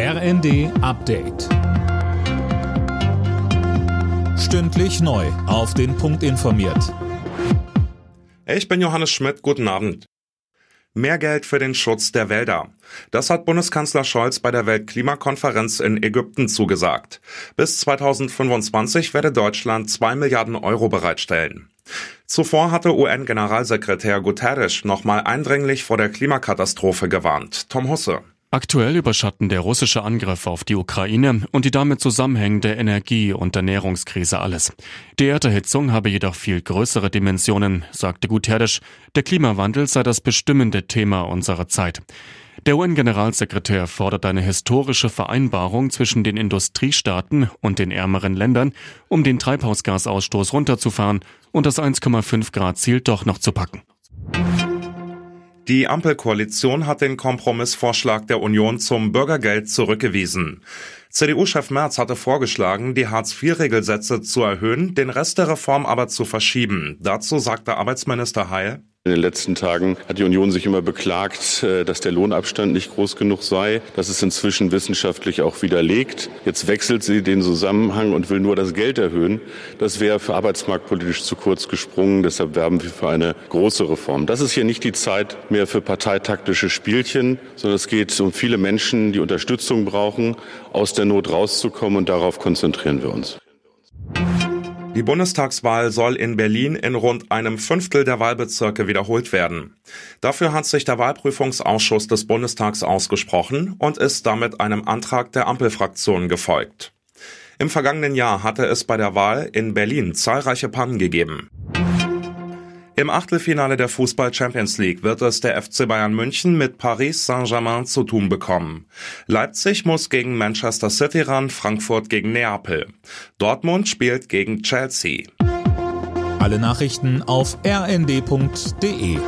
RND Update. Stündlich neu. Auf den Punkt informiert. Ich bin Johannes Schmidt. Guten Abend. Mehr Geld für den Schutz der Wälder. Das hat Bundeskanzler Scholz bei der Weltklimakonferenz in Ägypten zugesagt. Bis 2025 werde Deutschland zwei Milliarden Euro bereitstellen. Zuvor hatte UN-Generalsekretär Guterres nochmal eindringlich vor der Klimakatastrophe gewarnt. Tom Husse. Aktuell überschatten der russische Angriff auf die Ukraine und die damit zusammenhängende Energie- und Ernährungskrise alles. Die Erderhitzung habe jedoch viel größere Dimensionen, sagte Guterres. Der Klimawandel sei das bestimmende Thema unserer Zeit. Der UN-Generalsekretär fordert eine historische Vereinbarung zwischen den Industriestaaten und den ärmeren Ländern, um den Treibhausgasausstoß runterzufahren und das 1,5 Grad Ziel doch noch zu packen. Die Ampelkoalition hat den Kompromissvorschlag der Union zum Bürgergeld zurückgewiesen. CDU-Chef Merz hatte vorgeschlagen, die Hartz-IV-Regelsätze zu erhöhen, den Rest der Reform aber zu verschieben. Dazu sagte Arbeitsminister Heil, in den letzten Tagen hat die Union sich immer beklagt, äh, dass der Lohnabstand nicht groß genug sei. Das ist inzwischen wissenschaftlich auch widerlegt. Jetzt wechselt sie den Zusammenhang und will nur das Geld erhöhen. Das wäre für arbeitsmarktpolitisch zu kurz gesprungen. Deshalb werben wir für eine große Reform. Das ist hier nicht die Zeit mehr für parteitaktische Spielchen, sondern es geht um viele Menschen, die Unterstützung brauchen, aus der Not rauszukommen. Und darauf konzentrieren wir uns. Die Bundestagswahl soll in Berlin in rund einem Fünftel der Wahlbezirke wiederholt werden. Dafür hat sich der Wahlprüfungsausschuss des Bundestags ausgesprochen und ist damit einem Antrag der Ampelfraktion gefolgt. Im vergangenen Jahr hatte es bei der Wahl in Berlin zahlreiche Pannen gegeben. Im Achtelfinale der Fußball Champions League wird es der FC Bayern München mit Paris Saint-Germain zu tun bekommen. Leipzig muss gegen Manchester City ran, Frankfurt gegen Neapel. Dortmund spielt gegen Chelsea. Alle Nachrichten auf rnd.de